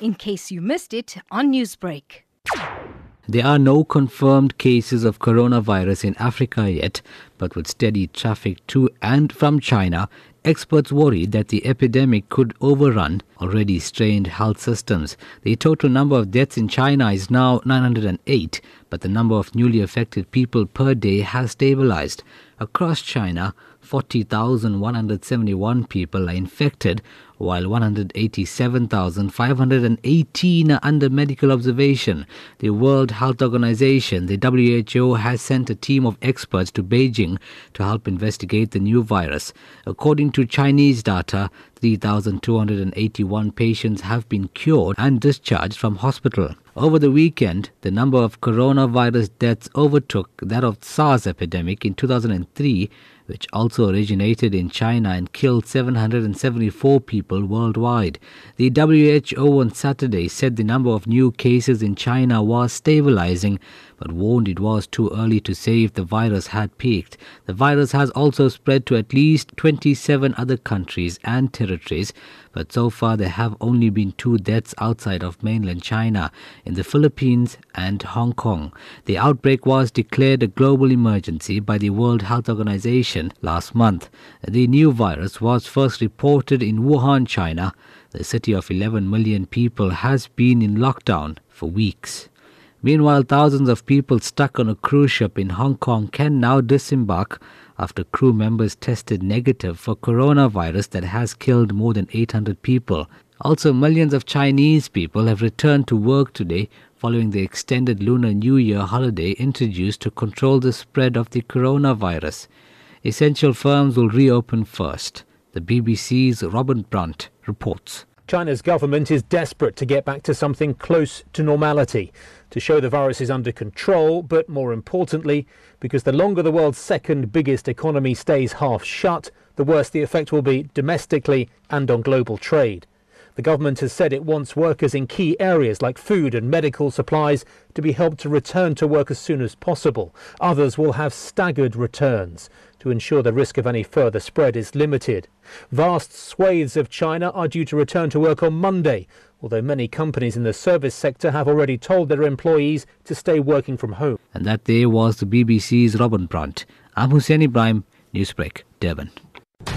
in case you missed it on Newsbreak. There are no confirmed cases of coronavirus in Africa yet, but with steady traffic to and from China, experts worry that the epidemic could overrun already strained health systems. The total number of deaths in China is now 908, but the number of newly affected people per day has stabilized. Across China, 40,171 people are infected, while 187,518 are under medical observation. The World Health Organization, the WHO, has sent a team of experts to Beijing to help investigate the new virus. According to Chinese data, 3,281 patients have been cured and discharged from hospital. Over the weekend, the number of coronavirus deaths overtook that of SARS epidemic in 2003 which also originated in China and killed 774 people worldwide. The WHO on Saturday said the number of new cases in China was stabilizing, but warned it was too early to say if the virus had peaked. The virus has also spread to at least 27 other countries and territories, but so far there have only been two deaths outside of mainland China, in the Philippines and Hong Kong. The outbreak was declared a global emergency by the World Health Organization last month. The new virus was first reported in Wuhan, China. The city of 11 million people has been in lockdown for weeks. Meanwhile, thousands of people stuck on a cruise ship in Hong Kong can now disembark after crew members tested negative for coronavirus that has killed more than 800 people. Also, millions of Chinese people have returned to work today following the extended Lunar New Year holiday introduced to control the spread of the coronavirus. Essential firms will reopen first. The BBC's Robin Brant reports. China's government is desperate to get back to something close to normality, to show the virus is under control, but more importantly, because the longer the world's second biggest economy stays half shut, the worse the effect will be domestically and on global trade. The government has said it wants workers in key areas like food and medical supplies to be helped to return to work as soon as possible. Others will have staggered returns to ensure the risk of any further spread is limited. Vast swathes of China are due to return to work on Monday, although many companies in the service sector have already told their employees to stay working from home. And that day was the BBC's Robin Brant. I'm Hoosen Ebrahim, Newsbreak, Durban.